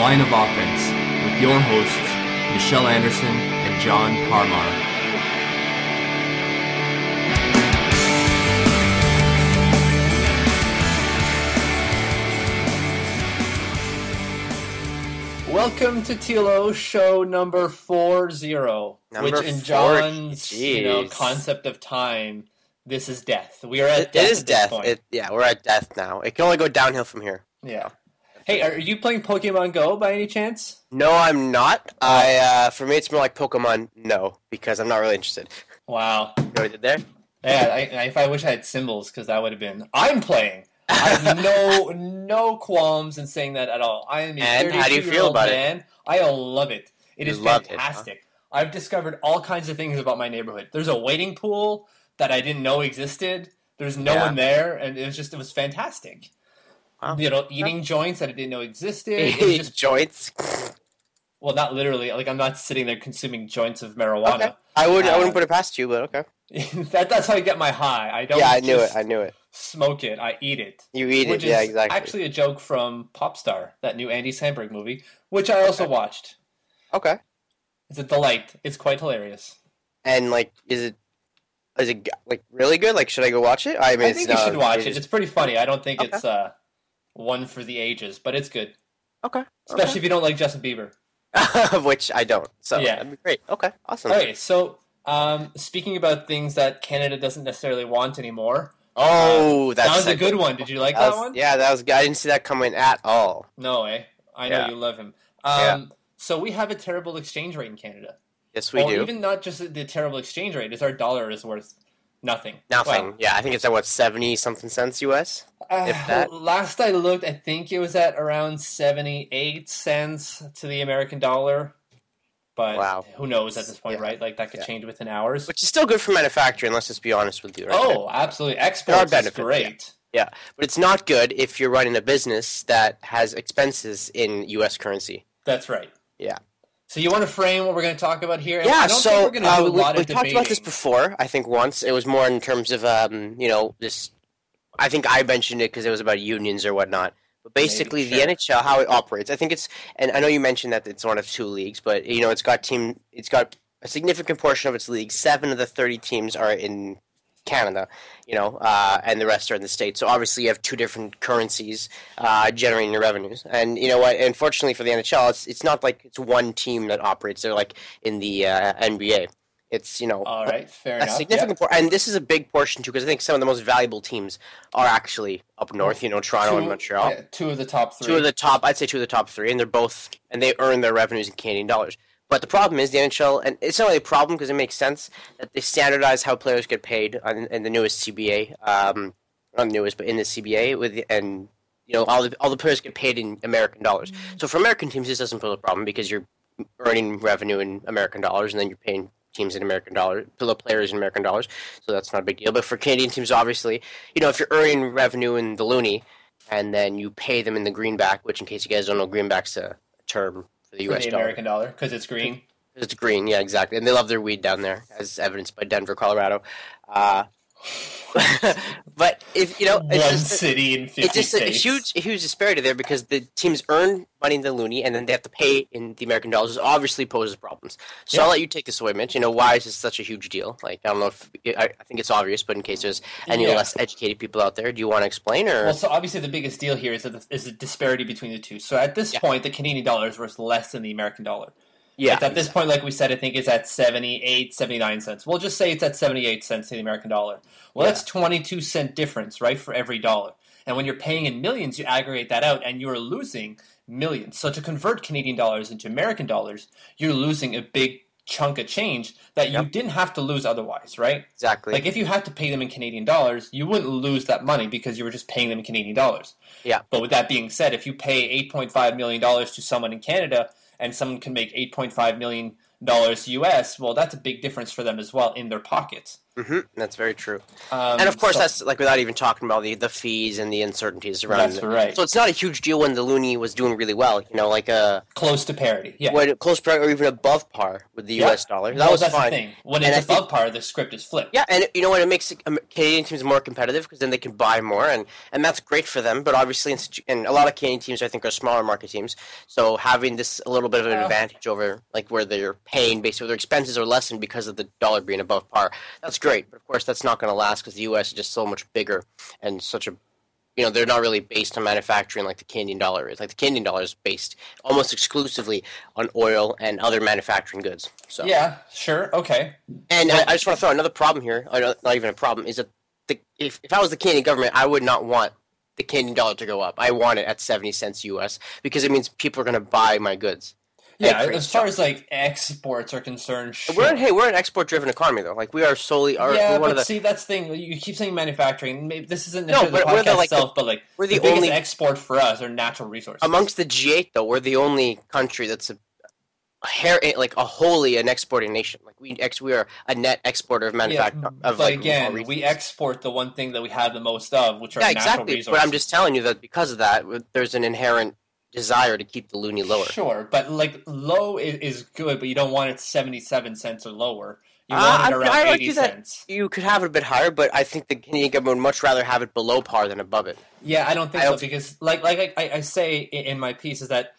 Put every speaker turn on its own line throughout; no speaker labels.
Line of Offense with your hosts, Mitchell Anderson and John Parmar.
Welcome to Tilo show number four zero,
Number
which in
four,
John's you know concept of time, this is death. We are at
It,
death.
it is
at this
death.
point.
It, yeah, we're at death now. It can only go downhill from here.
yeah. Hey, are you playing Pokemon Go by any chance?
No, I'm not. I uh, for me, it's more like Pokemon. No, because I'm not really interested.
Wow.
You know what I did there?
Yeah, I, I, if I wish I had symbols, because that would have been. I'm playing. I have no no qualms in saying that at all. I am a
And how do you feel about it?
man. I love it. It
You
is
love it, huh?
fantastic. I've discovered all kinds of things about my neighborhood. There's a waiting pool that I didn't know existed. There's no
Yeah.
one there, and it was just it was fantastic.
Wow.
You know, eating joints that I didn't know existed. Was just
Joints.
well, not literally. Like I'm not sitting there consuming joints of marijuana.
Okay. I would. I
Uh,
wouldn't put it past you, but okay.
that, that's how I get my high. I don't.
Yeah, I knew it. I knew it.
Smoke it. I eat it.
You eat it. Yeah, exactly.
actually a joke from Popstar, that new Andy Samberg movie, which I also
Okay.
watched.
okay.
It's a delight. It's quite hilarious.
And like, is it? Is it like really good? Like, should I go watch it? I mean,
I think you should watch it.
it's-
It's pretty funny. I don't think
Okay.
it's uh, one for the ages, but it's good.
okay.
Especially if you don't like Justin Bieber.
okay. Which I don't. So
Yeah.
that'd be great. Okay. Awesome.
Okay, so um, speaking about things that Canada doesn't necessarily want anymore,
Oh, that's
that was a good one. Did you like
That
that,
was-
one?
Yeah, that was. good. I didn't see that coming at all.
No, eh? I know
Yeah.
you love him. Um,
Yeah.
So we have a terrible exchange rate in Canada.
Yes, we
or
do.
even not just the terrible exchange rate, is our dollar is worth nothing.
Nothing.
Well,
yeah, I think it's at what seventy something cents US.
Uh,
If that.
Last I looked, I think it was at around 78 cents to the American dollar. But
Wow.
who knows at this point,
Yeah.
right? Like that could
Yeah.
change within hours.
Which is still good for manufacturing. Let's just be honest with you. Right
oh, absolutely.
There are
Exports is
benefits,
great.
but it's not good if you're running a business that has expenses in U.S. currency.
That's right.
Yeah.
So you want to frame what we're going to talk about here? And
yeah.
I don't
so
think we're going to
uh,
a
we,
lot
we talked about this before. I think once it was more in terms of um, you know this. I think I mentioned it because it was about unions or whatnot. But basically,
sure.
the NHL, how it operates, I think it's, and I know you mentioned that it's one of two leagues, but you know, it's got team, it's got a significant portion of its league. Seven of the thirty teams are in Canada, you know, uh, and the rest are in the states. So obviously, you have two different currencies uh, generating your revenues. And you know what? Unfortunately for the NHL, it's it's not like it's one team that operates. They're like in the uh, NBA. It's you know
All right, fair
a
enough.
significant por- and this is a big portion too because I think some of the most valuable teams are actually up north. You know, Toronto and Montreal.
yeah, two of the top three.
Two of the top, I'd say two of the top three, and they're both and they earn their revenues in Canadian dollars. But the problem is the NHL, and it's not really a problem because it makes sense that they standardize how players get paid on, in the newest CBA, um, not the newest, but in the CBA with the, and you know all the all the players get paid in American dollars. So for American teams, this doesn't pose a problem because you're earning revenue in American dollars, and then you're paying teams in American dollars, the players in American dollars. So that's not a big deal. But for Canadian teams, obviously, you know if you're earning revenue in the loonie, and then you pay them in the greenback, which in case you guys don't know, greenback's a term for the
for
U.S.
the
dollar.
American dollar because it's green.
It's green, yeah, exactly, and they love their weed down there, as evidenced by Denver, Colorado. Uh, but if you know,
One
it's just,
city in 50
it's just a, a huge, huge disparity there because the teams earn money in the loonie and then they have to pay in the American dollars. This obviously poses problems. So
Yeah.
I'll let you take this away, Mitch. You know why is this such a huge deal? Like I don't know if I, I think it's obvious, but in case there's any
Yeah.
less educated people out there, do you want to explain or?
Well, so obviously the biggest deal here is that the, is the disparity between the two. So at this
Yeah.
point, the Canadian dollar is worth less than the American dollar.
Yeah,
It's at this point, like we said, I think it's at 78, 79 cents. We'll just say it's at 78 cents to the American dollar. Well,
Yeah.
that's 22 cent difference, right, for every dollar. And when you're paying in millions, you aggregate that out and you're losing millions. So to convert Canadian dollars into American dollars, you're losing a big chunk of change that you didn't have to lose otherwise, right?
exactly.
Like if you had to pay them in Canadian dollars, you wouldn't lose that money because you were just paying them in Canadian dollars.
Yeah.
But with that being said, if you pay eight point five million dollars to someone in Canada and someone can make eight point five million dollars US, well, that's a big difference for them as well in their pockets.
Hmm That's very true.
Um,
and of course,
so-
that's like without even talking about the, the fees and the uncertainties around
That's
it.
right.
So it's not a huge deal when the loonie was doing really well. You know, like a
close to parity. Yeah.
when close par or even above par with the
Yeah.
U.S. dollar. That
well,
was
that's
fine.
the thing. When
And
it's
I think-
above par, the script is flipped.
Yeah, and you know what? It makes um, Canadian teams more competitive because then they can buy more, and, and that's great for them. But obviously, and a lot of Canadian teams, I think, are smaller market teams. So having this a little bit of an advantage over like where they're paying, basically their expenses are lessened because of the dollar being above par. That's great, but of course, that's not going to last because the U.S. is just so much bigger and such a you know they're not really based on manufacturing like the Canadian dollar is. Like the Canadian dollar is based almost exclusively on oil and other manufacturing goods. So
Yeah, sure. Okay.
and
Well-
I, I just want to throw another problem here. Not not even a problem is that the, if if I was the Canadian government, I would not want the Canadian dollar to go up. I want it at seventy cents US because it means people are going to buy my goods.
Yeah, as far
jobs.
as like exports are concerned, sure.
we're hey we're an export driven economy though. Like we are solely our
yeah,
we're one
but
of the
see, that's the thing. You keep saying manufacturing. Maybe this isn't
No, but
the
we're the,
podcast
like, the-
itself, but like
we're
the,
the
biggest
only
export for us are natural resources.
amongst the G8 though. We're the only country that's a, a hair eh, like a wholly an exporting nation. Like we ex we are a net exporter of
yeah,
manufacturing of
but
like
again, we export the one thing that we have the most of, which are
yeah
natural
exactly.
resources.
But I'm just telling you that because of that, there's an inherent desire to keep the loonie lower.
Sure, but like low is, is good, but you don't want it seventy-seven cents or lower. You
Uh,
want
I-
it around eighty
argue that-
cents.
You could have it a bit higher, but I think the Canadian government would much rather have it below par than above it.
Yeah, I don't think
I
so
don't-
because, like, like I, I say in in my piece, is that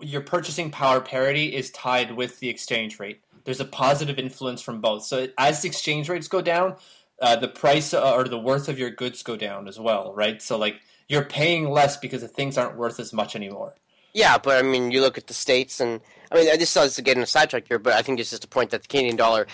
your purchasing power parity is tied with the exchange rate. There's a positive influence from both. So as the exchange rates go down, uh, the price uh, or the worth of your goods go down as well, right? So like you're paying less because the things aren't worth as much anymore.
Yeah, but I mean, you look at the states, and I mean, this is getting a sidetrack here, but I think it's just a point that the Canadian dollar,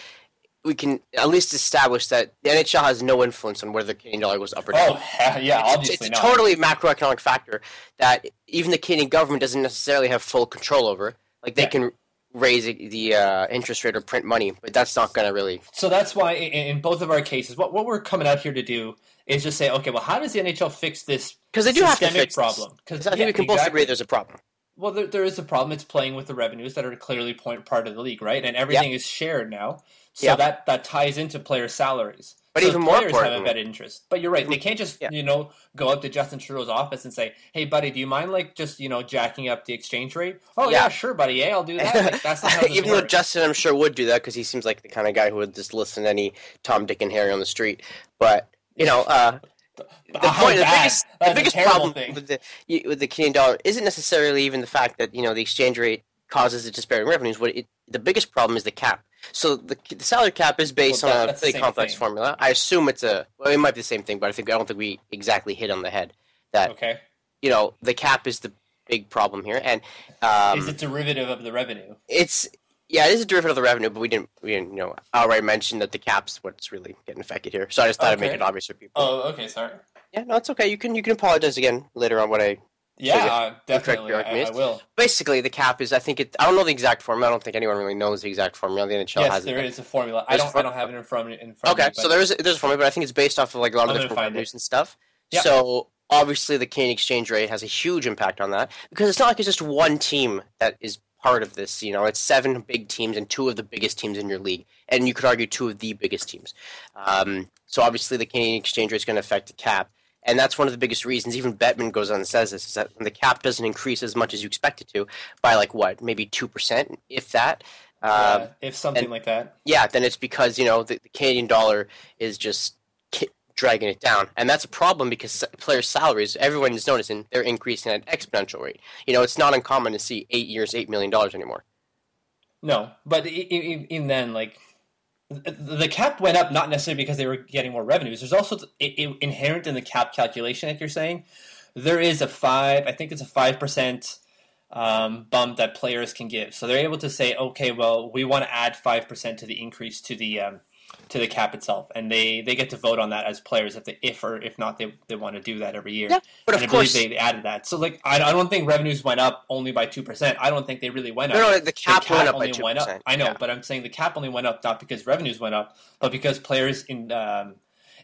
we can at least establish that the NHL has no influence on whether the Canadian dollar goes up or down.
Oh, yeah,
It's-
obviously
it's,
not.
a totally macroeconomic factor that even the Canadian government doesn't necessarily have full control over. Like they
Yeah.
can raise the uh, interest rate or print money, but that's not going to really.
So that's why in, in both of our cases, what, what we're coming out here to do is just say, okay, well, how does the NHL fix this
Because they do have to
systemic
fix
problem?
Because I think we can both agree there's a problem.
Well, there, there is a problem. It's playing with the revenues that are clearly point part of the league, right? And everything is shared now, so
Yep.
that that ties into player salaries.
But
so
even more
players have a better interest. But you're right; they can't just
Yeah.
you know go up to Justin Trudeau's office and say, "Hey, buddy, do you mind like just you know jacking up the exchange rate?" Oh yeah,
Yeah.
sure, buddy. Yeah, I'll do that. Like, that's not how
Even though. Justin, I'm sure, would do that because he seems like the kind of guy who would just listen to any Tom, Dick, and Harry on the street. But you know, uh, the point, the biggest, the biggest problem
thing.
with the with the Canadian dollar isn't necessarily even the fact that you know the exchange rate causes a disparity in revenues. What it, the biggest problem is the cap. So the, the salary cap is based
Well, that-
on a pretty complex
thing.
formula. I assume it's a well, it might be the same thing, but I think I don't think we exactly hit on the head that
Okay,
you know the cap is the big problem here, and um,
is it derivative of the revenue?
it's yeah, it is a derivative of the revenue, but we didn't we didn't you know outright mention that the cap's what's really getting affected here. So I just thought I'd make it obvious for people.
Oh, okay, sorry.
Yeah, no, it's okay. You can you can apologize again later on what I
Yeah,
yeah,
uh, definitely. I, I will.
basically the cap is. I think it. I don't know the exact formula. I don't think anyone really knows the exact formula. The NHL
Yes,
has
there
it.
is a formula. I don't.
for-
I don't have it in front. In front
Okay,
of me,
so there is there's a formula, but I think it's based off of like a lot
I'm
of different revenues and stuff.
Yep.
So obviously the Canadian exchange rate has a huge impact on that because it's not like it's just one team that is part of this. You know, it's seven big teams and two of the biggest teams in your league, and you could argue two of the biggest teams. Um, so obviously the Canadian exchange rate is going to affect the cap. And that's one of the biggest reasons. Even Bettman goes on and says this: is that when the cap doesn't increase as much as you expect it to, by like what, maybe two percent, if that. Um,
yeah, if something
and-
like that.
yeah, then it's because you know the, the Canadian dollar is just dragging it down, and that's a problem because players' salaries, everyone is noticing, they're increasing at an exponential rate. You know, it's not uncommon to see eight years, eight million dollars anymore.
No, but in then, like the cap went up not necessarily because they were getting more revenues. There's also inherent in the cap calculation, like you're saying, there is a five. I think it's a five percent um, bump that players can give. So they're able to say, okay, well, we want to add five percent to the increase to the um, to the cap itself, and they they get to vote on that as players if they if or if not they they want to do that every year.
Yeah, but
and
of
I
course,
they added that. So like I, I don't think revenues went up only by two percent. I don't think they really went up
no, no, the cap, went up by
only went up. I know, but I'm saying the cap only went up not because revenues went up, but because players in um,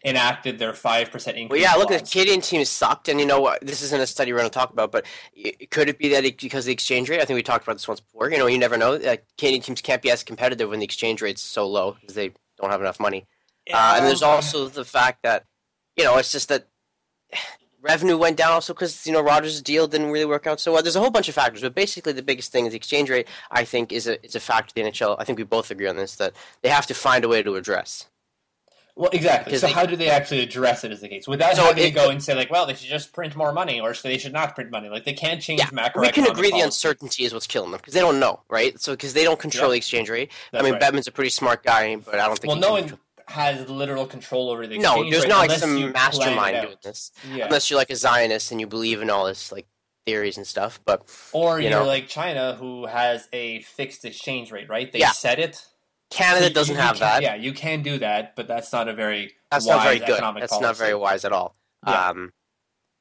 enacted their five percent increase.
Well, yeah, look, the. Canadian team sucked, and you know what? This isn't a study we're going to talk about, but i- could it be that it, because the exchange rate? I think we talked about this once before. You know, you never know. Like, Canadian teams can't be as competitive when the exchange rate's so low because they don't have enough money. Uh, and there's also the fact that, you know, it's just that revenue went down also because you know Rogers' deal didn't really work out so well. There's a whole bunch of factors, but basically the biggest thing is the exchange rate. I think is a is a factor the NHL. I think we both agree on this that they have to find a way to address.
Well, exactly. So
they-
how do they actually address it as the case without
So
having
it-
to go and say like, well, they should just print more money, or they should not print money. Like they can't change macro.
we can agree the uncertainty is what's killing them because they don't know, right? So because they don't control
Yeah.
the exchange rate.
That's
I mean,
right.
Bettman's a pretty smart guy, but I don't think
Well, no one has literal control over the
No, there's
rate
not like some mastermind doing this,
Yeah.
unless you're like a Zionist and you believe in all this like theories and stuff. But
Or
you
you're
know.
like China, who has a fixed exchange rate, right? They
Yeah.
set it.
Canada doesn't
you
have
can-
that.
Yeah, you can do that, but that's not a very
That's
wise
not very good.
economic
That's
policy.
not very wise at all.
Yeah.
Um,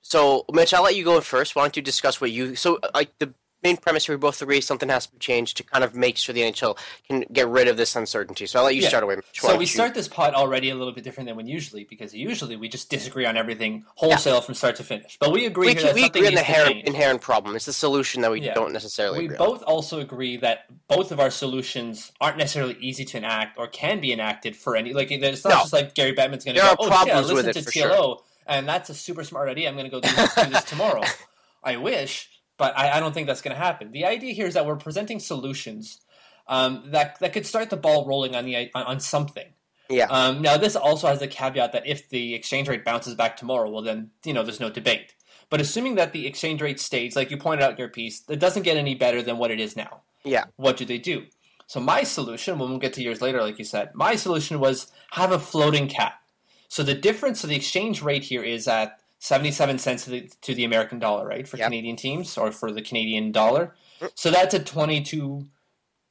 so, Mitch, I'll let you go first. Why don't you discuss what you? So, uh, like the main premise we both agree something has to be changed to kind of make sure the NHL can get rid of this uncertainty. So, I'll let you
Yeah.
start away.
So we
you-
start this pod already a little bit different than when usually, because usually we just disagree on everything wholesale from start to finish. But we agree
We,
here
can,
that
we agree on the inherent, inherent problem. It's the solution that we
Yeah.
don't necessarily
We
agree on.
both also agree that both of our solutions aren't necessarily easy to enact or can be enacted for any. Like it's not
No.
just like Gary Bettman's going to go,
are
"Oh,
problems with
listen
it
to
for sure."
And that's a super smart idea. I'm going to go do this, do this tomorrow." I wish, but I, I don't think that's going to happen. The idea here is that we're presenting solutions um, that that could start the ball rolling on the on, on something.
Yeah.
Um, now, this also has the caveat that if the exchange rate bounces back tomorrow, well, then you know there's no debate. But assuming that the exchange rate stays, like you pointed out in your piece, it doesn't get any better than what it is now.
Yeah.
What do they do? So my solution, when we'll get to years later, like you said, my solution was have a floating cap. So the difference of the exchange rate here is at 77 cents to the, to the American dollar, right, for
Yep.
Canadian teams or for the Canadian dollar. Mm. So that's a 22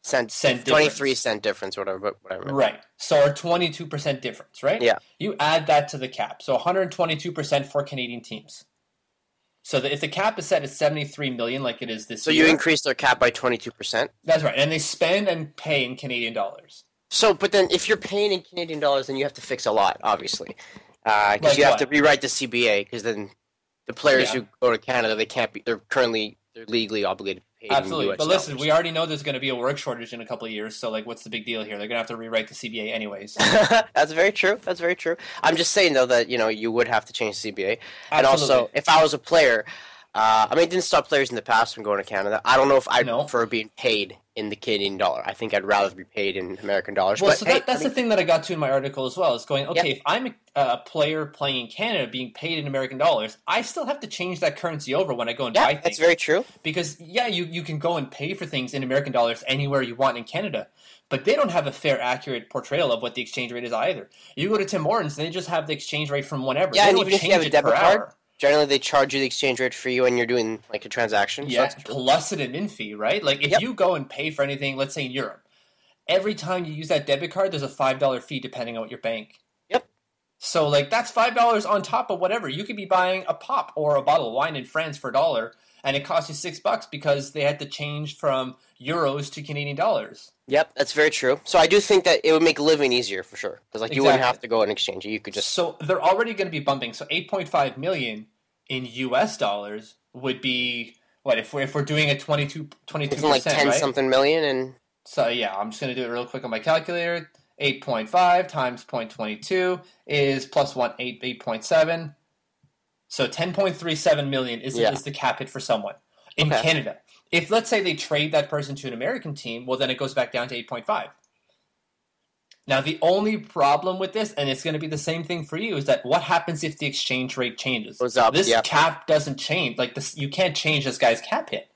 Cent,
Cent
23
difference.
cent difference, whatever. But whatever.
Right. So a 22% difference, right?
Yeah.
You add that to the cap. So 122% for Canadian teams. So that if the cap is set at 73 million like it is this
So
year.
you increase their cap by 22%.
That's right. And they spend and pay in Canadian dollars.
So, but then if you're paying in Canadian dollars, then you have to fix a lot, obviously, because
Like
you have
what?
to rewrite the CBA. Because then the players
Yeah.
who go to Canada, they can't be. They're currently they're legally obligated to pay
Absolutely. But listen,
dollars.
we already know there's going to be a work shortage in a couple of years, so like what's the big deal here? They're going to have to rewrite the CBA anyways.
That's very true. That's very true. I'm just saying though that you know you would have to change the CBA, and also if I was a player, uh, I mean, it didn't stop players in the past from going to Canada. I don't know if I'd
No.
prefer being paid in the Canadian dollar. I think I'd rather be paid in American dollars.
Well,
but
so
hey,
that's
I mean,
the thing that I got to in my article as well. Is going okay.
Yep.
If I'm a, a player playing in Canada, being paid in American dollars, I still have to change that currency over when I go and buy things.
that's very true.
because yeah, you you can go and pay for things in American dollars anywhere you want in Canada, but they don't have a fair, accurate portrayal of what the exchange rate is either. You go to Tim Hortons, and they just have the exchange rate from whenever.
Yeah,
they
and even if you
change
have a
it
debit card,
hour.
Generally, they charge you the exchange rate for you when you're doing like a transaction. so
Yeah,
true.
plus an admin fee, right? Like if
Yep.
you go and pay for anything, let's say in Europe, every time you use that debit card, there's a five dollar fee depending on what your bank.
Yep.
So like that's five dollars on top of whatever. You could be buying a pop or a bottle of wine in France for a dollar, and it costs you six bucks because they had to change from euros to Canadian dollars.
Yep, that's very true. So I do think that it would make living easier for sure, because like you wouldn't have to go and exchange it. You could just
So they're already going to be bumping. So 8.5 million in US dollars would be what if we're if we're doing a 22 22
isn't like ten
right?
something million, and
So yeah, I'm just going to do it real quick on my calculator. 8.5 times 0.22 is plus 1 8 8.7. So 10.37 million is,
Yeah.
is the cap hit for someone in
Okay.
Canada. If let's say they trade that person to an American team, well then it goes back down to 8.5. Now the only problem with this, and it's going to be the same thing for you, is that what happens if the exchange rate changes?
Up,
This
yeah.
cap doesn't change. Like this, you can't change this guy's cap hit.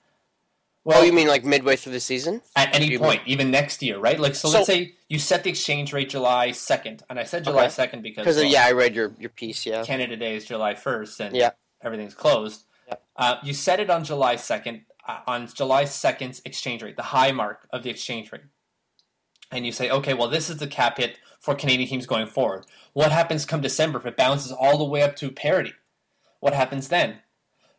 oh, you mean like midway through the season?
at any point, even next year, right? Like, so,
So-
let's say you set the exchange rate July second, and I said July second because
Because
well,
yeah, I read your your piece. Yeah,
Canada Day is July first, and
Yeah.
everything's closed.
Yeah.
Uh, you set it on July second, Uh, on July second's exchange rate, the high mark of the exchange rate, and you say, okay, well, this is the cap hit for Canadian teams going forward. What happens come December if it bounces all the way up to parity? What happens then?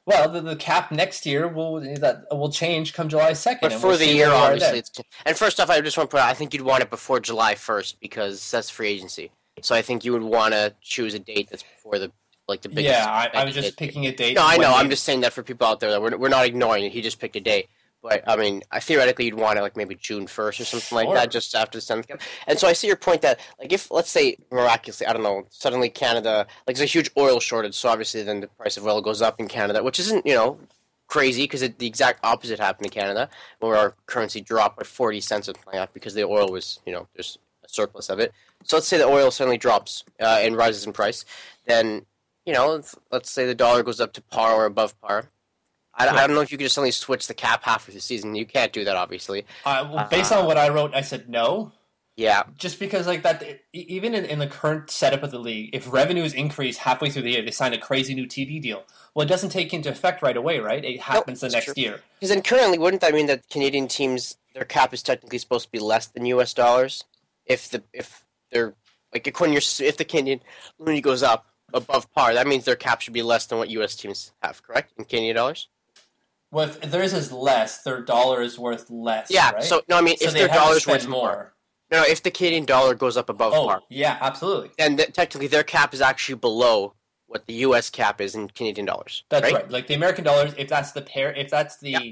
Well, the, the cap next year will that will change come July second.
but for the year, obviously. It's, and first off, I just want to put out, I think you'd want it before July first because that's free agency. So I think you would want to choose a date that's before the like the biggest.
yeah, I, I was just picking a date.
No, I know.
they-
I'm just saying that for people out there that we're, we're not ignoring it. He just picked a date. But I mean, I theoretically you'd want it like maybe June first or something like that, just after the seventh. And so I see your point that like if let's say miraculously, I don't know, suddenly Canada like there's a huge oil shortage, so obviously then the price of oil goes up in Canada, which isn't you know crazy because the exact opposite happened in Canada, where our currency dropped by forty cents or something like because the oil was you know there's a surplus of it. So let's say the oil suddenly drops uh, and rises in price, then you know let's, let's say the dollar goes up to par or above par. I, I don't know if you could just suddenly switch the cap halfway through the season. You can't do that, obviously.
Uh, well, based on what I wrote, I said no.
Yeah,
Just because, like that, even in, in the current setup of the league, if revenues increase halfway through the year, they sign a crazy new TV deal. Well, it doesn't take into effect right away, right? It happens the next
true.
year.
because then currently, wouldn't that mean that Canadian teams their cap is technically supposed to be less than U.S. dollars? If the if they're like when you're if the Canadian money goes up above par, that means their cap should be less than what U.S. teams have, correct? In Canadian dollars.
Well, if theirs is less, their dollar is worth less.
Yeah.
right?
So no, I mean
So
if their dollars worth
more.
No, no, if the Canadian dollar goes up above
Oh,
par,
yeah, absolutely.
then th- technically their cap is actually below what the U.S. cap is in Canadian dollars.
That's
right.
right. Like the American dollars, if that's the pair, if that's the
Yep.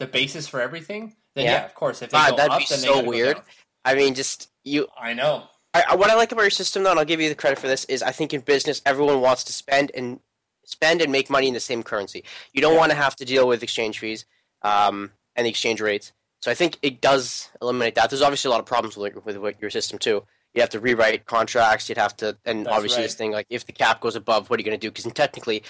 the basis for everything, then
Yeah.
yeah, of course. If they
God,
go
that'd
up,
be
then they
so weird. I mean, just you.
I know.
I, what I like about your system, though, and I'll give you the credit for this, is I think in business everyone wants to spend and spend and make money in the same currency. You don't
Yeah.
want to have to deal with exchange fees um, and the exchange rates. So I think it does eliminate that. There's obviously a lot of problems with, with, with your system too. You have to rewrite contracts. You'd have to, and
That's
obviously
right.
this thing like if the cap goes above, what are you going to do? Because technically,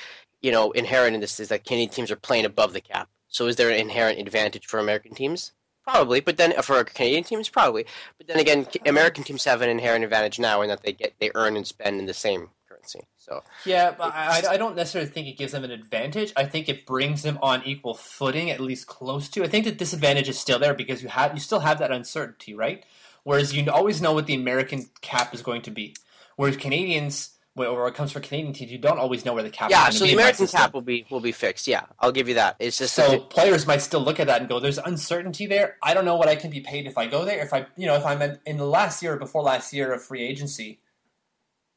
you know, inherent in this is that Canadian teams are playing above the cap. So is there an inherent advantage for American teams? Probably, but then for a Canadian teams, probably. But then again, American teams have an inherent advantage now in that they get they earn and spend in the same currency. So
Yeah, but I- I don't necessarily think it gives them an advantage. I think it brings them on equal footing, at least close to. I think the disadvantage is still there because you have you still have that uncertainty, right? Whereas you always know what the American cap is going to be. Whereas Canadians, when it comes for Canadian teams, you don't always know where the cap.
yeah, so the
to be in my
American cap will be will be fixed. Yeah, I'll give you that. It's just
So players might still look at that and go, "There's uncertainty there. I don't know what I can be paid if I go there. If I, you know, if I'm in, in the last year or before last year of free agency,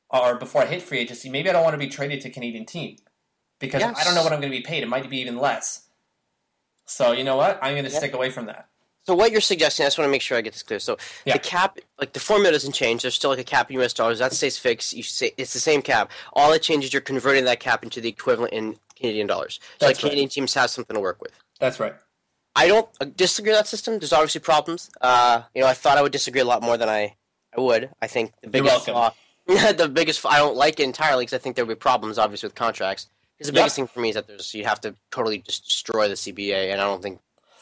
or before I hit free agency, maybe I don't want to be traded to Canadian team because
Yes.
I don't know what I'm going to be paid. It might be even less. So you know what? I'm going to
Yeah.
stick away from that.
So what you're suggesting, I just want to make sure I get this clear. So
Yeah.
the cap, like the formula doesn't change. There's still like a cap in U.S. dollars that stays fixed. You say it's the same cap. All it changes, you're converting that cap into the equivalent in Canadian dollars. So like
That's right.
Canadian teams have something to work with.
That's right.
I don't uh, disagree with that system. There's obviously problems. Uh, you know, I thought I would disagree a lot more than I, I would. I think the biggest flaw, the biggest I don't like it entirely because I think there will be problems obviously with contracts. Because the
Yep.
biggest thing for me is that there's you have to totally just destroy the CBA, and I don't think.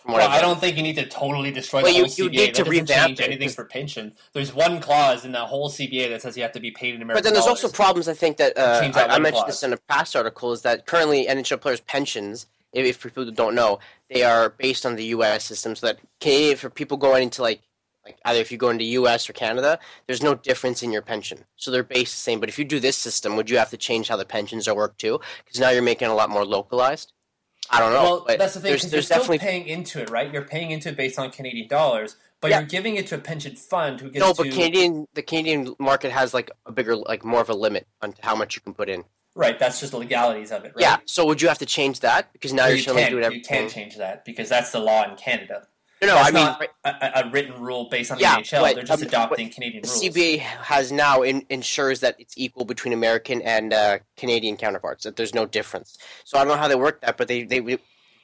From what
Well,
I've
I don't think you need to totally destroy
Well,
the
you-
whole
you
CBA.
need to
that doesn't
revamp
change
it,
anything
'cause-
for pension. There's one clause in that whole CBA that says you have to be paid in American
But then there's
dollars.
also problems. I think that uh,
Change
I,
that
I mentioned
clause.
this in a past article is that currently NHL players' pensions, if, if people don't know, they are based on the U.S. system. So that Canadian for people going into like like either if you go into U.S. or Canada, there's no difference in your pension. So they're based the same. But if you do this system, would you have to change how the pensions are worked too? Because now you're making it a lot more localized. I don't know.
Well,
but
that's the thing.
There's,
Because you're still
definitely
paying into it, right? You're paying into it based on Canadian dollars, but
Yeah.
you're giving it to a pension fund who gets
no,
to
but Canadian the Canadian market has like a bigger like more of a limit on how much you can put in.
right. That's just the legalities of it, right?
Yeah. So would you have to change that because now you're
you
suddenly
can't.
doing
You can't change that because that's the law in Canada.
No, no,
That's
I mean,
a, a- a written rule based on the
Yeah,
NHL.
but,
They're just
um,
adopting Canadian
the
rules.
CBA has now in, ensures that it's equal between American and uh, Canadian counterparts. That there's no difference. So I don't know how they worked that, but they they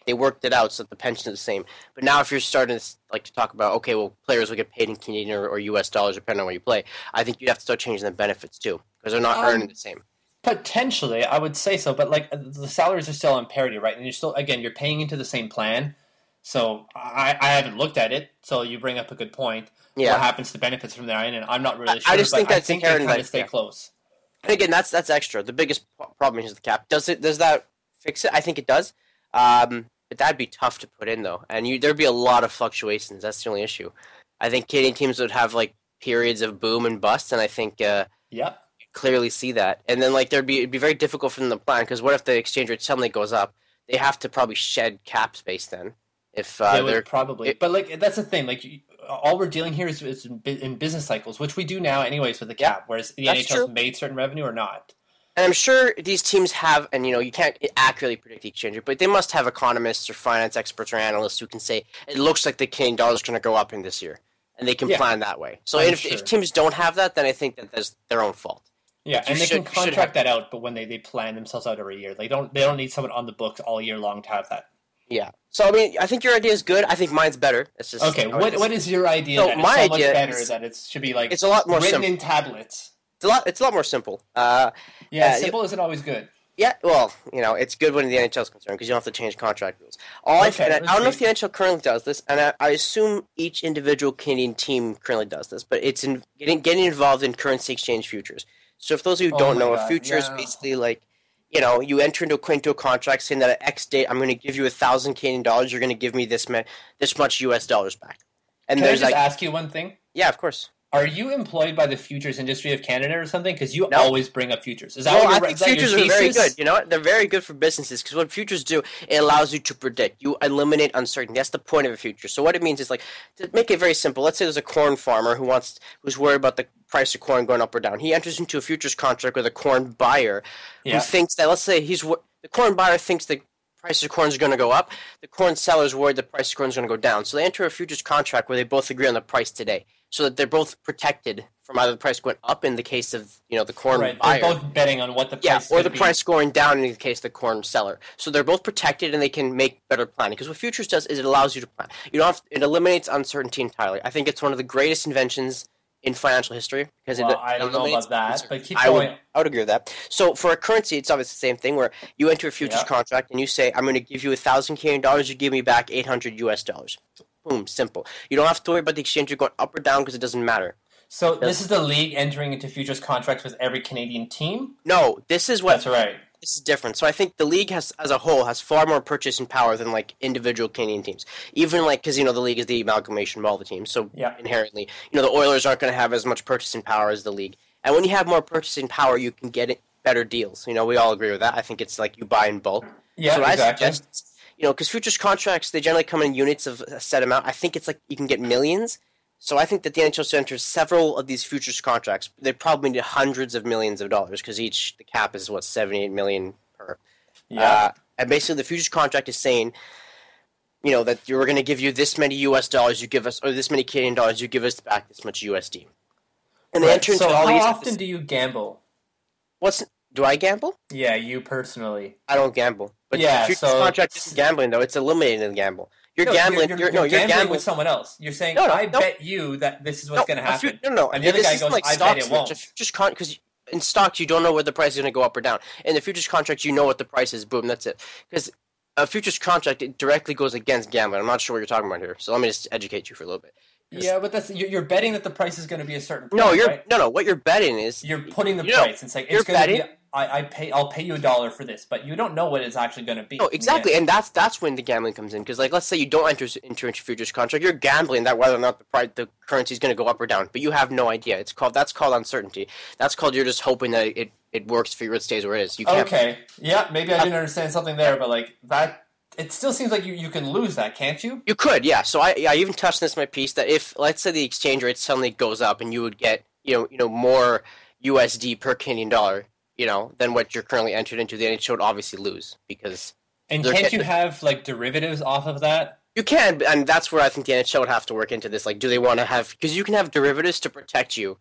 they worked it out so that the pension is the same. But now if you're starting to like to talk about okay, well, players will get paid in Canadian or, or U.S. dollars depending on where you play. I think you'd have to start changing the benefits too because they're not
Um,
earning the same.
Potentially, I would say so, but like the salaries are still on parity, right? And you're still again you're paying into the same plan. So I, I haven't looked at it. So you bring up a good point.
Yeah.
What happens to benefits from there? And I'm not really
I- I just think that's
I think they
inherent in
kind of stay
yeah.
close.
And again, that's that's extra. The biggest problem is the cap. Does it? Does that fix it? I think it does. Um, but that'd be tough to put in though, and you there'd be a lot of fluctuations. That's the only issue. I think Canadian teams would have like periods of boom and bust, and I think uh,
Yep.
clearly see that. And then like there'd be it'd be very difficult for them to plan because what if the exchange rate suddenly goes up? They have to probably shed cap space then. If uh,
they would probably,
it-
but like that's the thing. Like all we're dealing here is, is in, business cycles, which we do now, anyways, with the cap. Whereas the NHL's
true.
made certain revenue or not.
And I'm sure these teams have, and you know, you can't accurately predict the exchange rate, but they must have economists or finance experts or analysts who can say it looks like the Canadian dollar is going to go up in this year, and they can
Yeah.
plan that way. So if,
sure.
if teams don't have that, then I think that that's their own fault.
Yeah, and they
should-
can contract that out, but when they, they plan themselves out every year, they don't they don't need someone on the books all year long to have that.
Yeah. So I mean, I think your idea is good. I think mine's better. It's just
Okay,
how it
what
is.
what is your idea?
So
that is
my
so much
idea
better
is-
that it should be like
It's a lot more
written
simple.
in tablets.
It's a lot. It's a lot more simple. Uh,
Yeah,
Uh,
simple isn't always good.
Yeah, well, you know, it's good when the NHL is concerned because you don't have to change contract rules. All
Okay,
I, I, I don't know if the NHL currently does this, and I, I assume each individual Canadian team currently does this, but it's in getting getting involved in currency exchange futures. So, if those of you who
Oh
don't
my
know,
God,
a future is basically like, you know, you enter into a, into a contract saying that at X date I'm going to give you a thousand Canadian dollars, you're going to give me this ma- this much U.S. dollars back. And
Can I
there's
just
like,
ask you one thing?
yeah, of course.
Are you employed by the futures industry of Canada or something? Because you
No.
always bring up futures. Is that
Well,
what
I think
that
futures are very good. You know what? They're very good for businesses because what futures do, it allows you to predict. You eliminate uncertainty. That's the point of a future. So what it means is like to make it very simple. Let's say there's a corn farmer who wants who's worried about the price of corn going up or down. He enters into a futures contract with a corn buyer
Yeah.
who thinks that let's say he's the corn buyer thinks the price of corn is going to go up. The corn seller is worried the price of corn is going to go down. So they enter a futures contract where they both agree on the price today, so that they're both protected from either the price going up in the case of you know the corn
Right,
buyer.
they're both betting on what the price
Yeah, or the
be.
price going down in the case of the corn seller. So they're both protected and they can make better planning. Because what futures does is it allows you to plan. You don't have it eliminates uncertainty entirely. I think it's one of the greatest inventions in financial history because
Well,
it
I don't know about that, but keep
I would,
going.
I would agree with that. So for a currency, it's obviously the same thing where you enter a futures
Yeah.
contract and you say, "I'm going to give you a thousand Canadian dollars. You give me back eight hundred U.S. dollars." Boom, simple. You don't have to worry about the exchange rate going up or down because it doesn't matter.
So this is the league entering into futures contracts with every Canadian team.
No, this is what
That's right.
this is different. So I think the league has, as a whole, has far more purchasing power than like individual Canadian teams. Even like because you know the league is the amalgamation of all the teams, so
Yeah.
inherently, you know the Oilers aren't going to have as much purchasing power as the league. And when you have more purchasing power, you can get better deals. You know, we all agree with that. I think it's like you buy in bulk.
Yeah,
so
exactly.
I suggest, you know, because futures contracts they generally come in units of a set amount. I think it's like you can get millions. So I think that the NHL enter several of these futures contracts. They probably need hundreds of millions of dollars because each the cap is what seventy eight million per.
yeah.
Uh, and basically, the futures contract is saying, you know, that you're going to give you this many U.S. dollars, you give us, or this many Canadian dollars, you give us back this much USD. And they
Right,
enter into
so
all
how
these.
often do you gamble?
What's do I gamble?
Yeah, you personally.
I don't gamble. But
Yeah,
futures
so-
contract isn't gambling though; it's eliminating the gamble. You're
No,
gambling.
You're,
You're,
you're
no, you're
gambling,
gambling
with someone else. You're saying,
No, no,
I bet you that this is what's going to happen.
no, no.
And the other guy goes,
like
"I bet it won't."
Futures con because in stocks you don't know where the price is going to go up or down. In the futures contract, you know what the price is. Boom, that's it. Because a futures contract it directly goes against gambling. I'm not sure what you're talking about here, so let me just educate you for a little bit.
Yeah, but that's you're, you're betting that the price is going to be a certain.
No, you're
right?
no, no. What you're betting is
You're putting the
you know,
price. It's like
you're
it's going to be. I, I pay. I'll pay you a dollar for this, but you don't know what it's actually going to be.
No, exactly, and that's that's when the gambling comes in. Because like, let's say you don't enter into a futures contract, you're gambling that whether or not the price, the currency is going to go up or down, but you have no idea. It's called that's called uncertainty. That's called you're just hoping that it, it works for you, it stays where it is. You can't.
Okay. Yeah, maybe I didn't understand something there, but like that, it still seems like you, you can lose that, can't you?
You could, yeah. So I, I even touched this in my piece that if let's say the exchange rate suddenly goes up and you would get you know you know more USD per Canadian dollar, you know, than what you're currently entered into, the NHL would obviously lose because
And can't you have like derivatives off of that?
You can, and that's where I think the NHL would have to work into this. Like, do they want to have? Because you can have derivatives to protect you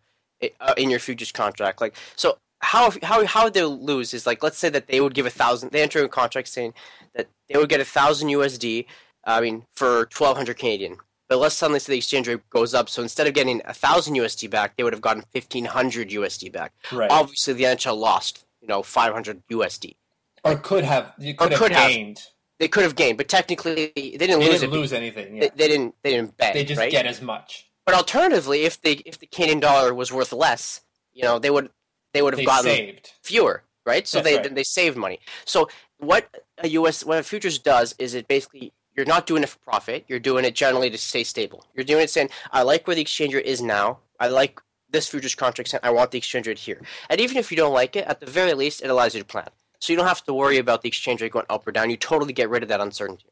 uh, in your futures contract. Like, so how how how they lose is like, let's say that they would give a thousand. They enter a contract saying that they would get a thousand USD. I mean, for twelve hundred Canadian. But let's suddenly say the exchange rate goes up. So instead of getting a thousand USD back, they would have gotten fifteen hundred USD back.
Right.
Obviously, the NHL lost. You know, five hundred USD.
or could have you could,
Or could have.
have gained.
They could have gained, but technically they didn't
They
lose
didn't lose anything.
They,
Yeah.
they didn't. They didn't bet.
They just
right?
get as much.
But alternatively, if the if the Canadian dollar was worth less, you know, they would they would have
They
gotten
saved.
fewer, right? So
That's
they
right.
they saved money. So what a US what a futures does is it basically you're not doing it for profit. You're doing it generally to stay stable. You're doing it saying, I like where the exchange rate is now. I like this futures contract saying I want the exchange rate here. And even if you don't like it, at the very least it allows you to plan. So you don't have to worry about the exchange rate going up or down. You totally get rid of that uncertainty.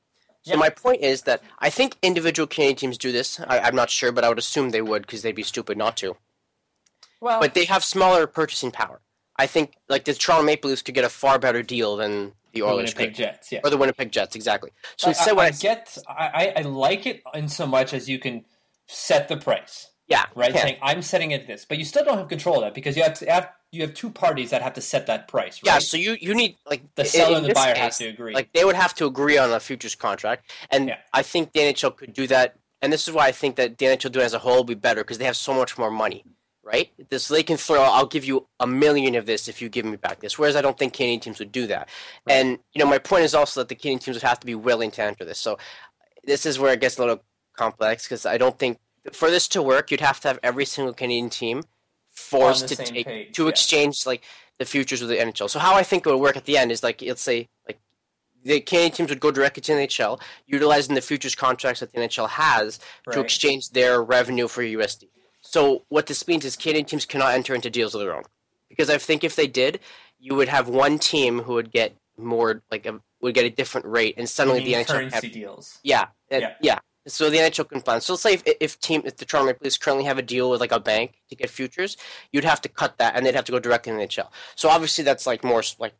So
Yeah.
my point is that I think individual Canadian teams do this. I, I'm not sure, but I would assume they would because they'd be stupid not to.
Well,
But they have smaller purchasing power. I think like the Toronto Maple Leafs could get a far better deal than the
the Winnipeg
could,
Jets, yeah.
or the Winnipeg Jets. Exactly. So
I,
what
I
I,
get, I, I- I like it in so much as you can set the price,
yeah,
right? Saying I'm setting it this, but you still don't have control of that because you have to have you have two parties that have to set that price, right?
Yeah, so you you need like
the seller and the buyer
case,
have to agree.
Like they would have to agree on a futures contract, and
Yeah.
I think the NHL could do that. And this is why I think that the NHL doing as a whole will be better because they have so much more money, right? This they can throw. I'll give you a million of this if you give me back this. Whereas I don't think Canadian teams would do that. And you know, my point is also that the Canadian teams would have to be willing to enter this. So this is where it gets a little complex because I don't think for this to work, you'd have to have every single Canadian team forced to take
page,
to
yeah.
exchange like the futures with the NHL. So how I think it would work at the end is like let's say like the Canadian teams would go directly to the NHL, utilizing the futures contracts that the NHL has to exchange their revenue for USD. So what this means is Canadian teams cannot enter into deals of their own because I think if they did, you would have one team who would get more like a, would get a different rate, and suddenly the NHL
currency
had-
deals.
yeah, and-
Yeah.
yeah. So the NHL can fund. So let's say if, if team if the Toronto Maple Leafs currently have a deal with like a bank to get futures, you'd have to cut that, and they'd have to go directly to the NHL. So obviously that's like more like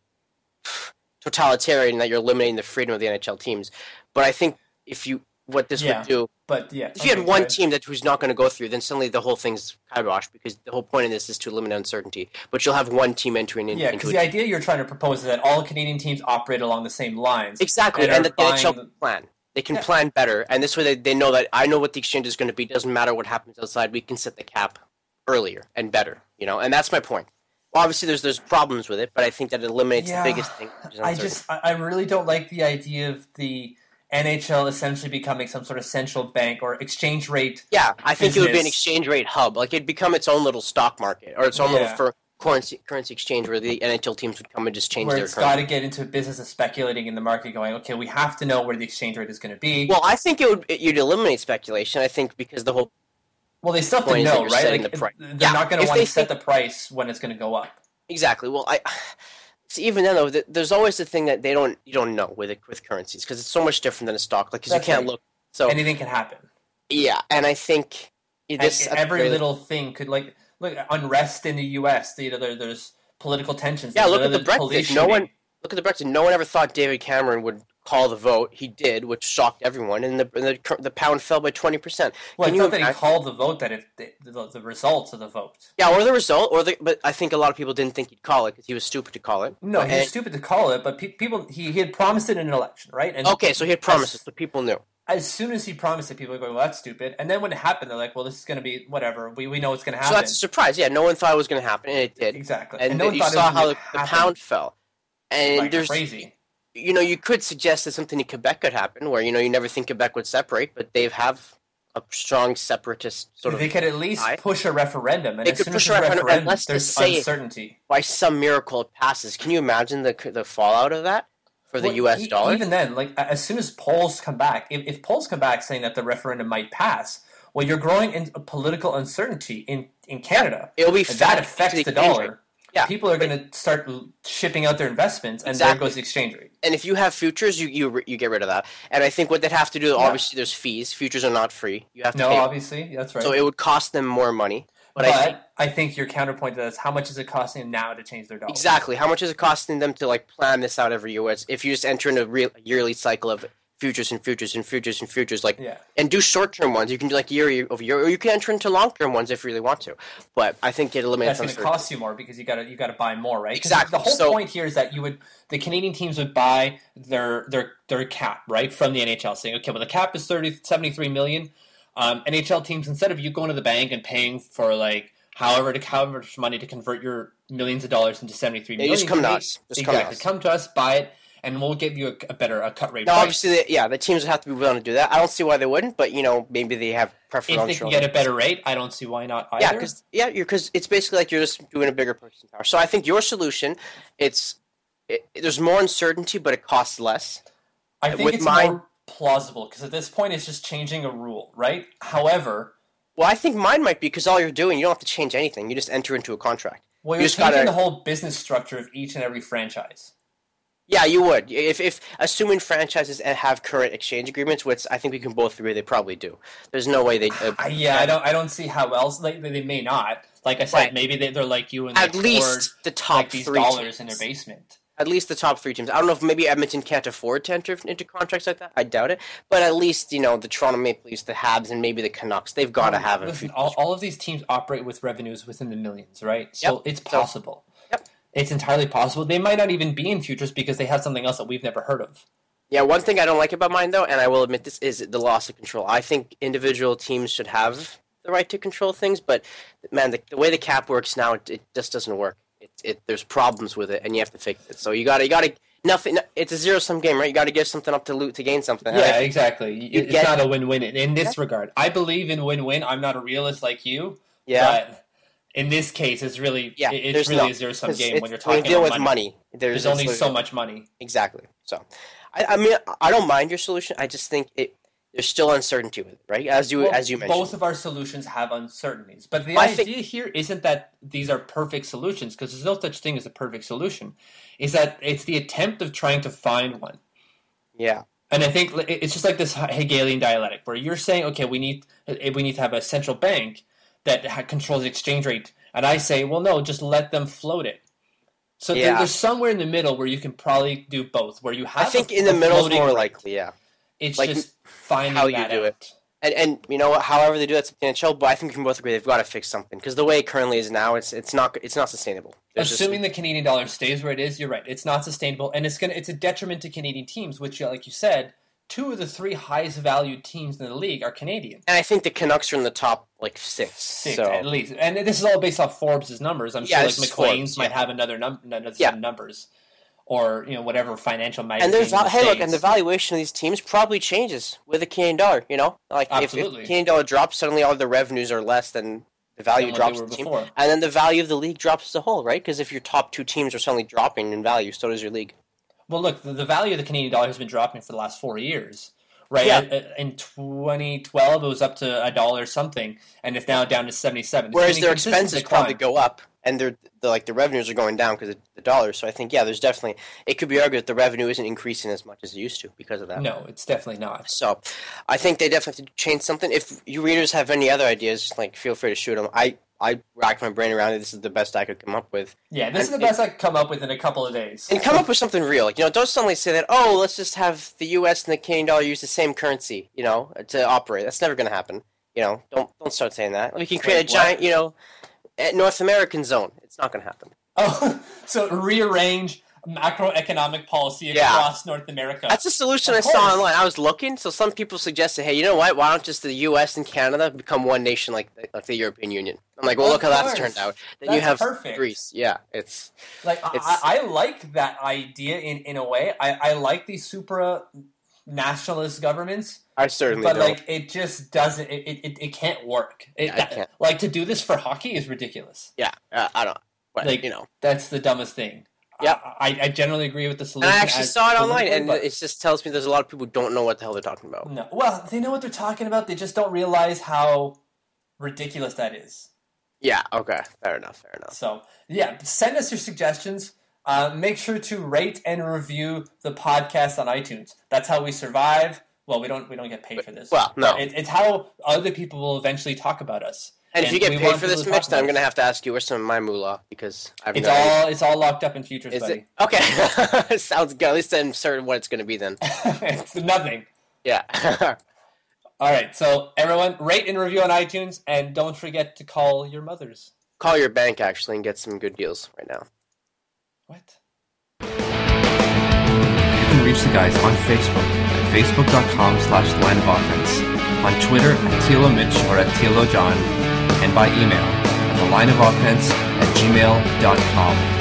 totalitarian that you're limiting the freedom of the NHL teams. But I think if you what this
Yeah.
would do,
But yeah,
if you
okay,
had one team that who's not going to go through, then suddenly the whole thing's kibosh because the whole point of this is to eliminate uncertainty. But you'll have one team entering in,
Yeah, because the idea you're trying to propose is that all Canadian teams operate along the same lines.
Exactly,
and
and, the NHL can plan. They can
Yeah.
plan better, and this way they, they know that I know what the exchange is going to be. Doesn't matter what happens outside. We can set the cap earlier and better, you know. And that's my point. Well, obviously, there's there's problems with it, but I think that it eliminates
Yeah,
the biggest thing.
I just, I really don't like the idea of the NHL essentially becoming some sort of central bank or exchange rate.
yeah, I think it would be an exchange rate hub. Like it'd become its own little stock market or its own little for currency currency exchange where the NHL teams would come and just change
Where
their
it's got to get into a business of speculating in the market, going, okay, we have to know where the exchange rate is going to be.
Well, I think it would it, you'd eliminate speculation. I think because the whole
Well, they still have to
point is that
know, right? Like,
the price.
they're
Yeah,
not going to want to set
think-
the price when it's going to go up.
Exactly. Well, I see. Even then, though, there's always the thing that they don't you don't know with with currencies because it's so much different than a stock. Like, because you can't
right.
look. So
Anything can happen.
yeah, and I think this
and every little thing could like look unrest in the U.S. You know, there, there's political tensions.
Yeah, look at the Brexit. No one look at the Brexit. No one ever thought David Cameron would call the vote. He did, which shocked everyone, and the and the, the pound fell by twenty percent.
Well,
Can
it's
you
not that he called the vote; that it the, the, the results of the vote.
Yeah, or the result, or the. But I think a lot of people didn't think he'd call it because he was stupid to call it.
No, he was
And-
stupid to call it, but pe- people he, he had promised it in an election, right? And
Okay, so he had promises,
As-
so people knew.
as soon as he promised it, people were going, "Well, that's stupid." And then when it happened, they're like, "Well, this is going to be whatever. We, we know it's going to happen."
So that's a surprise. Yeah, no one thought it was going to happen, and it did.
exactly.
And,
no one
you
thought
saw
it was
how the, the pound fell. And
like
there's
crazy.
You know, you could suggest that something in Quebec could happen, where you know you never think Quebec would separate, but they have a strong separatist sort of.
they could at least
I-
push a referendum, and
They
as
could
soon
push
as
a
there's
referendum, and let's
there's uncertainty.
by some miracle it passes. Can you imagine the the fallout of that for the
Well,
U.S.
e-
dollar?
Even then, like as soon as polls come back, if, if polls come back saying that the referendum might pass, well, you're growing in political uncertainty in, in Canada.
It'll be
that affects the
exchange
dollar.
Yeah,
People are going to start shipping out their investments, and
Exactly.
there goes the exchange rate.
And if you have futures, you you you get rid of that. And I think what they'd have to do,
Yeah.
obviously, there's fees. Futures are not free. You have to
No,
pay,
obviously, that's right.
so it would cost them more money. But,
but
I
I
think
think, your counterpoint to that is how much is it costing them now to change their dollar?
exactly how much is it costing them to like plan this out every year? It's- If you just enter in a real yearly cycle of futures and futures and futures and futures, like
Yeah.
and do short term ones. You can do like year over year, or you can enter into long term ones if you really want to. But I think it eliminates
That's going to cost you more because you got to you got to buy more, right?
Exactly.
The whole
So-
point here is that you would the Canadian teams would buy their their their cap right from the NHL, saying, okay, well the cap is 30, 73 million. Um, NHL teams instead of you going to the bank and paying for like however to however much money to convert your millions of dollars into seventy three million,
just come to us. Just
exactly.
come to us.
Come to us, buy it, and we'll give you a, a better a cut rate.
Now,
price.
obviously, yeah, the teams would have to be willing to do that. I don't see why they wouldn't, but you know, maybe they have
if they can get a better rate, I don't see why not either.
yeah, because yeah, because it's basically like you're just doing a bigger purchasing power. So I think your solution, it's it, there's more uncertainty, but it costs less.
I think
with
it's
mine-
more plausible because at this point it's just changing a rule, right? However,
Well, I think mine might be because all you're doing, you don't have to change anything. You just enter into a contract.
well,
You
you're
just
changing
gotta-
the whole business structure of each and every franchise.
Yeah, you would. If, if assuming franchises have current exchange agreements, which I think we can both agree they probably do. There's no way they. Uh,
yeah, I don't. I don't see how else. Like they may not. Like I said,
Right.
maybe they, they're like you and
at least
hoard,
the top
like these
three
dollars in
teams.
their basement.
At least the top three teams. I don't know if maybe Edmonton can't afford to enter into contracts like that. I doubt it. But at least you know the Toronto Maple Leafs, the Habs, and maybe the Canucks. They've got to have few.
all, all of these teams operate with revenues within the millions, right? So
Yep.
it's possible.
Yep.
It's entirely possible. They might not even be in futures because they have something else that we've never heard of.
Yeah, one thing I don't like about mine though, and I will admit this, is the loss of control. I think individual teams should have the right to control things, but man, the, the way the cap works now, it, it just doesn't work. It, it there's problems with it, and you have to fix it. So you got to you got to nothing. It's a zero sum game, right? You got to give something up to loot to gain something.
Yeah,
think-
exactly.
you
it's
get-
not a win-win in, in this regard. I believe in win-win. I'm not a realist like you,
yeah.
but in this case, it's really
Yeah,
it- it's really
no-
a zero
sum
game when you're
when
talking
you deal
about
with
money.
money. There's,
There's only so much money.
Exactly. So, I, I mean, I don't mind your solution. I just think it there's still uncertainty with it, right? As you
Well,
as you mentioned.
both of our solutions have uncertainties, but the
I
idea
think-
here isn't that these are perfect solutions because there's no such thing as a perfect solution. Is that it's the attempt of trying to find one.
yeah.
And I think it's just like this Hegelian dialectic, where you're saying, okay, we need we need to have a central bank that controls the exchange rate, and I say, well, no, just let them float it. So
Yeah.
there's somewhere in the middle where you can probably do both, where you have.
I think
a-
in the middle is more
rate.
likely. Yeah.
It's
like
just finding
how you do
out.
it. And, and you know? However they do that's the but I think we can both agree they've got to fix something because the way it currently is now, it's it's not it's not sustainable. There's just-
Assuming the Canadian dollar stays where it is, you're right. It's not sustainable, and it's gonna it's a detriment to Canadian teams, which, like you said, two of the three highest valued teams in the league are Canadian.
and I think the Canucks are in the top like six.
Six
so
at least, and this is all based off Forbes' numbers. I'm
Yeah,
sure like
Maclean's
might
yeah.
have another number, another
Yeah.
numbers, or you know whatever financial magazine.
and there's
the
hey look, and the valuation of these teams probably changes with the Canadian dollar. You know, like if, if the Canadian dollar drops, suddenly all the revenues are less than the value
than
drops
they
of
were
the team.
before.
and then the value of the league drops as a whole, right? Because if your top two teams are suddenly dropping in value, so does your league.
Well, look, the, the value of the Canadian dollar has been dropping for the last four years. Right
Yeah.
Uh, uh, in 2012, it was up to a dollar something, and it's now down to 77. It's
Whereas their expenses
decline.
probably go up, and their the, like the revenues are going down because of the dollars. So I think yeah, there's definitely it could be argued that the revenue isn't increasing as much as it used to because of that.
No, it's definitely not.
So, I think they definitely have to change something. If you readers have any other ideas, like feel free to shoot them. I I racked my brain around it. This is the best I could come up with,
Yeah, this is the
And
best I could come up with in a couple of days.
and come up with something real. Like you know, don't suddenly say that. Oh, let's just have the U.S. and the Canadian dollar use the same currency. You know, to operate. That's never going to happen. You know, don't don't start saying that. We can create
Wait,
a giant,
what?
you know, eh, North American zone. It's not going to happen.
Oh, so rearrange macroeconomic policy
Yeah.
across North America.
That's a solution
Of
I saw online. I was looking, so some people suggested, "Hey, you know what? Why don't just the U.S. and Canada become one nation like the, like the European Union?" I'm like, "Well,
Of
look how that's turned out." Then you have
perfect.
Greece. Yeah, it's
like I,
it's-
I I like that idea in, in a way. I, I like these supra nationalist governments,
I certainly
but
don't.
like it just doesn't. It, it, it, can't work. It,
Yeah,
that-
can't.
Like to do this for hockey is ridiculous.
yeah, uh, I don't. But,
Like-
you know,
That's the dumbest thing.
Yeah.
I, I generally agree with the
and
solution.
I actually saw it online, and
but-
it just tells me there's a lot of people who don't know what the hell they're talking about.
No. Well, they know what they're talking about. They just don't realize how ridiculous that is.
Yeah. Okay. Fair enough. Fair enough.
So, yeah, send us your suggestions. Uh, make sure to rate and review the podcast on iTunes. That's how we survive. Well, we don't we don't get paid for this.
Well, no.
It, it's how other people will eventually talk about us.
And, if you get paid for this,
to
Mitch, then I'm gonna have to ask you where's some of my moolah because I've
It's all it's all locked up in futures,
Is
buddy.
it okay? Sounds good. At least I'm certain what it's gonna be then.
it's nothing.
Yeah.
All right, so everyone, rate and review on iTunes, and don't forget to call your mothers.
Call your bank actually and get some good deals right now.
What?
You can reach the guys on Facebook at facebook.com slash line of offense, on Twitter at Tilo Mitch or at Tilo John, and by email at the line of offense at gmail.com.